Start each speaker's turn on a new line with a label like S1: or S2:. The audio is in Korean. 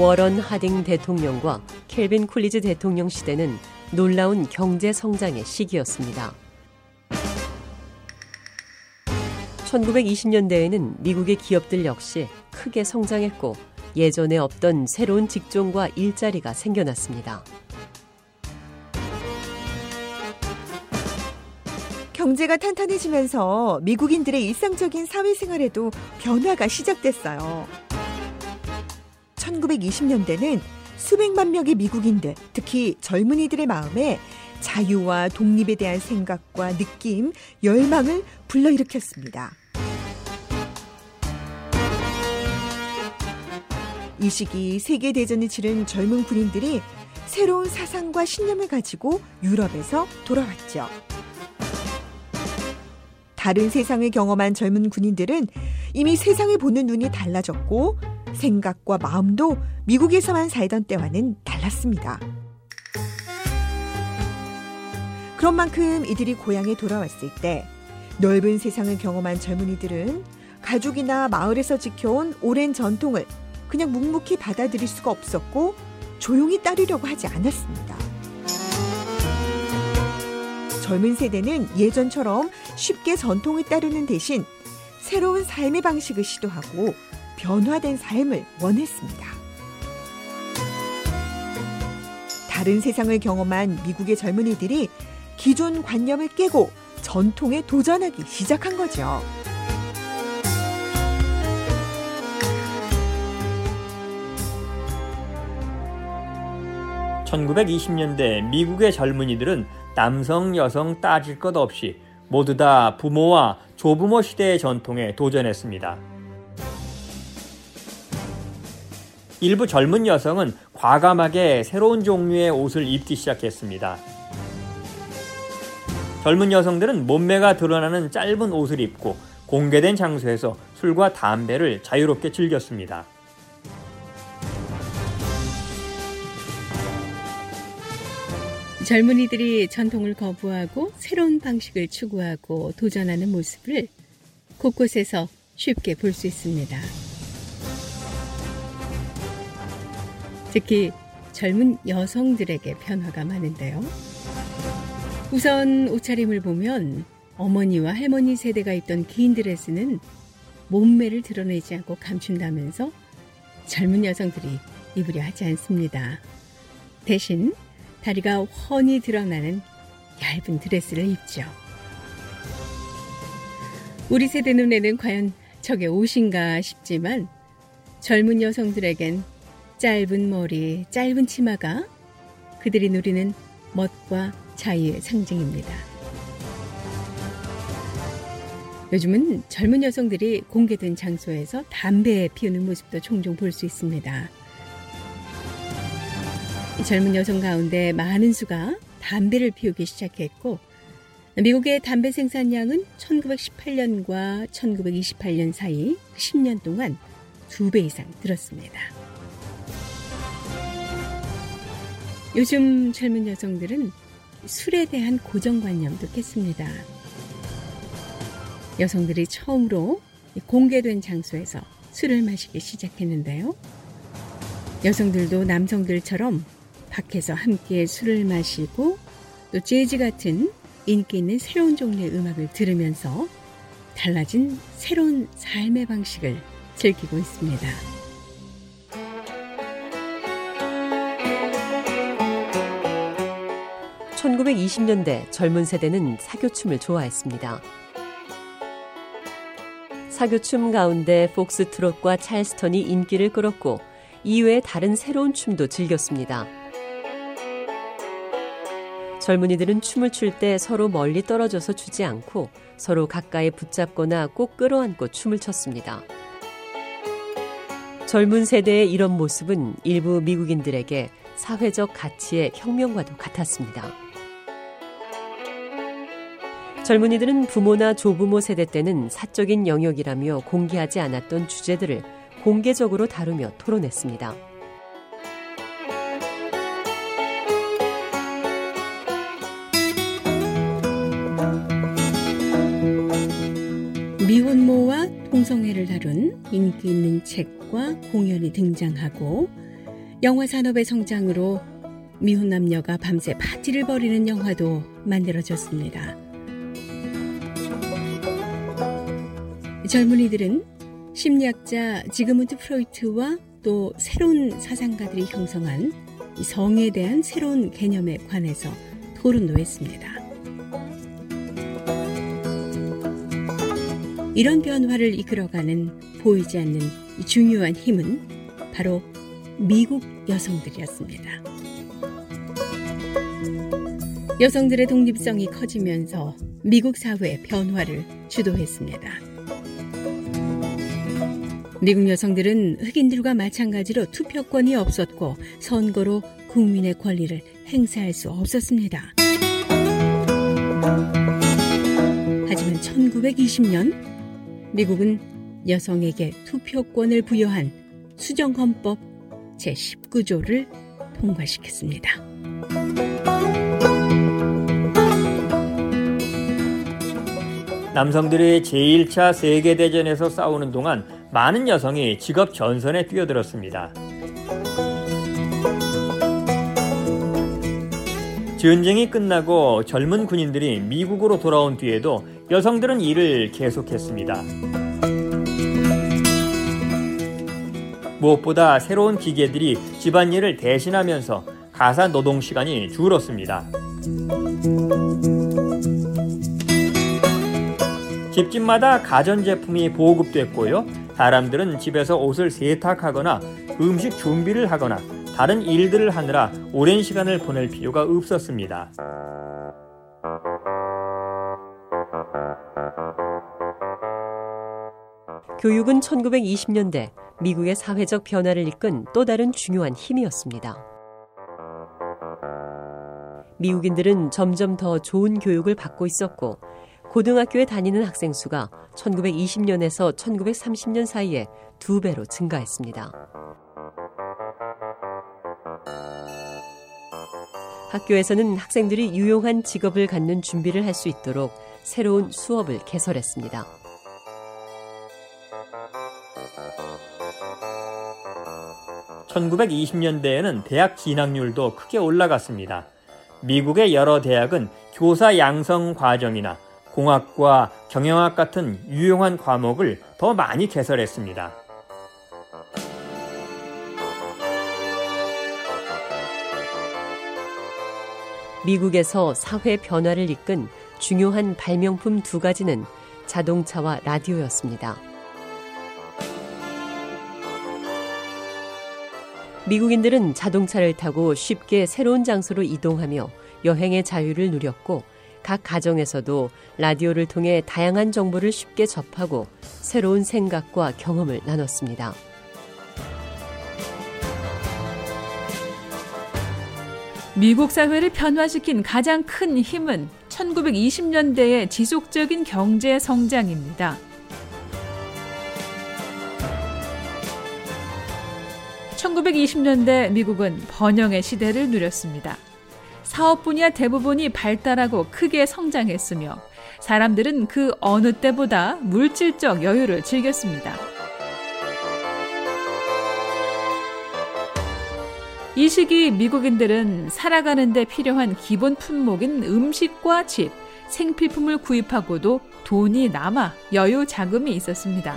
S1: 워런 하딩 대통령과 켈빈 쿨리즈 대통령 시대는 놀라운 경제 성장의 시기였습니다. 1920년대에는 미국의 기업들 역시 크게 성장했고 예전에 없던 새로운 직종과 일자리가 생겨났습니다.
S2: 경제가 탄탄해지면서 미국인들의 일상적인 사회생활에도 변화가 시작됐어요. 1920년대는 수백만 명의 미국인들, 특히 젊은이들의 마음에 자유와 독립에 대한 생각과 느낌, 열망을 불러일으켰습니다. 이 시기 세계대전을 치른 젊은 군인들이 새로운 사상과 신념을 가지고 유럽에서 돌아왔죠. 다른 세상을 경험한 젊은 군인들은 이미 세상을 보는 눈이 달라졌고 생각과 마음도 미국에서만 살던 때와는 달랐습니다. 그런 만큼 이들이 고향에 돌아왔을 때 넓은 세상을 경험한 젊은이들은 가족이나 마을에서 지켜온 오랜 전통을 그냥 묵묵히 받아들일 수가 없었고 조용히 따르려고 하지 않았습니다. 젊은 세대는 예전처럼 쉽게 전통을 따르는 대신 새로운 삶의 방식을 시도하고 변화된 삶을 원했습니다. 다른 세상을 경험한 미국의 젊은이들이 기존 관념을 깨고 전통에 도전하기 시작한 거죠.
S3: 1920년대 미국의 젊은이들은 남성, 여성 따질 것 없이 모두 다 부모와 조부모 시대의 전통에 도전했습니다. 일부 젊은 여성은 과감하게 새로운 종류의 옷을 입기 시작했습니다. 젊은 여성들은 몸매가 드러나는 짧은 옷을 입고 공개된 장소에서 술과 담배를 자유롭게 즐겼습니다.
S4: 젊은이들이 전통을 거부하고 새로운 방식을 추구하고 도전하는 모습을 곳곳에서 쉽게 볼 수 있습니다. 특히 젊은 여성들에게 변화가 많은데요. 우선 옷차림을 보면 어머니와 할머니 세대가 입던 긴 드레스는 몸매를 드러내지 않고 감춘다면서 젊은 여성들이 입으려 하지 않습니다. 대신 다리가 훤히 드러나는 얇은 드레스를 입죠. 우리 세대 눈에는 과연 저게 옷인가 싶지만 젊은 여성들에겐 짧은 머리, 짧은 치마가 그들이 누리는 멋과 자유의 상징입니다. 요즘은 젊은 여성들이 공개된 장소에서 담배 피우는 모습도 종종 볼 수 있습니다. 젊은 여성 가운데 많은 수가 담배를 피우기 시작했고 미국의 담배 생산량은 1918년과 1928년 사이 10년 동안 두 배 이상 늘었습니다. 요즘 젊은 여성들은 술에 대한 고정관념도 깼습니다. 여성들이 처음으로 공개된 장소에서 술을 마시기 시작했는데요. 여성들도 남성들처럼 밖에서 함께 술을 마시고 또 재즈 같은 인기 있는 새로운 종류의 음악을 들으면서 달라진 새로운 삶의 방식을 즐기고 있습니다.
S1: 1920년대 젊은 세대는 사교춤을 좋아했습니다. 사교춤 가운데 폭스트롯과 찰스턴이 인기를 끌었고 이외에 다른 새로운 춤도 즐겼습니다. 젊은이들은 춤을 출 때 서로 멀리 떨어져서 추지 않고 서로 가까이 붙잡거나 꼭 끌어안고 춤을 췄습니다. 젊은 세대의 이런 모습은 일부 미국인들에게 사회적 가치의 혁명과도 같았습니다. 젊은이들은 부모나 조부모 세대 때는 사적인 영역이라며 공개하지 않았던 주제들을 공개적으로 다루며 토론했습니다.
S4: 미혼모와 동성애를 다룬 인기 있는 책과 공연이 등장하고 영화 산업의 성장으로 미혼 남녀가 밤새 파티를 벌이는 영화도 만들어졌습니다. 젊은이들은 심리학자 지그문트 프로이트와 또 새로운 사상가들이 형성한 성에 대한 새로운 개념에 관해서 토론도 했습니다. 이런 변화를 이끌어가는 보이지 않는 중요한 힘은 바로 미국 여성들이었습니다. 여성들의 독립성이 커지면서 미국 사회 변화를 주도했습니다. 미국 여성들은 흑인들과 마찬가지로 투표권이 없었고 선거로 국민의 권리를 행사할 수 없었습니다. 하지만 1920년 미국은 여성에게 투표권을 부여한 수정헌법 제19조를 통과시켰습니다.
S3: 남성들이 제1차 세계대전에서 싸우는 동안 많은 여성이 직업 전선에 뛰어들었습니다. 전쟁이 끝나고 젊은 군인들이 미국으로 돌아온 뒤에도 여성들은 일을 계속했습니다. 무엇보다 새로운 기계들이 집안일을 대신하면서 가사 노동 시간이 줄었습니다. 집집마다 가전제품이 보급됐고요. 사람들은 집에서 옷을 세탁하거나 음식 준비를 하거나 다른 일들을 하느라 오랜 시간을 보낼 필요가 없었습니다.
S1: 교육은 1920년대 미국의 사회적 변화를 이끈 또 다른 중요한 힘이었습니다. 미국인들은 점점 더 좋은 교육을 받고 있었고 고등학교에 다니는 학생 수가 1920년에서 1930년 사이에 두 배로 증가했습니다. 학교에서는 학생들이 유용한 직업을 갖는 준비를 할 수 있도록 새로운 수업을 개설했습니다.
S3: 1920년대에는 대학 진학률도 크게 올라갔습니다. 미국의 여러 대학은 교사 양성 과정이나 공학과 경영학 같은 유용한 과목을 더 많이 개설했습니다.
S1: 미국에서 사회 변화를 이끈 중요한 발명품 두 가지는 자동차와 라디오였습니다. 미국인들은 자동차를 타고 쉽게 새로운 장소로 이동하며 여행의 자유를 누렸고 각 가정에서도 라디오를 통해 다양한 정보를 쉽게 접하고 새로운 생각과 경험을 나눴습니다.
S5: 미국 사회를 변화시킨 가장 큰 힘은 1920년대의 지속적인 경제 성장입니다. 1920년대 미국은 번영의 시대를 누렸습니다. 사업 분야 대부분이 발달하고 크게 성장했으며 사람들은 그 어느 때보다 물질적 여유를 즐겼습니다. 이 시기 미국인들은 살아가는 데 필요한 기본 품목인 음식과 집, 생필품을 구입하고도 돈이 남아 여유 자금이 있었습니다.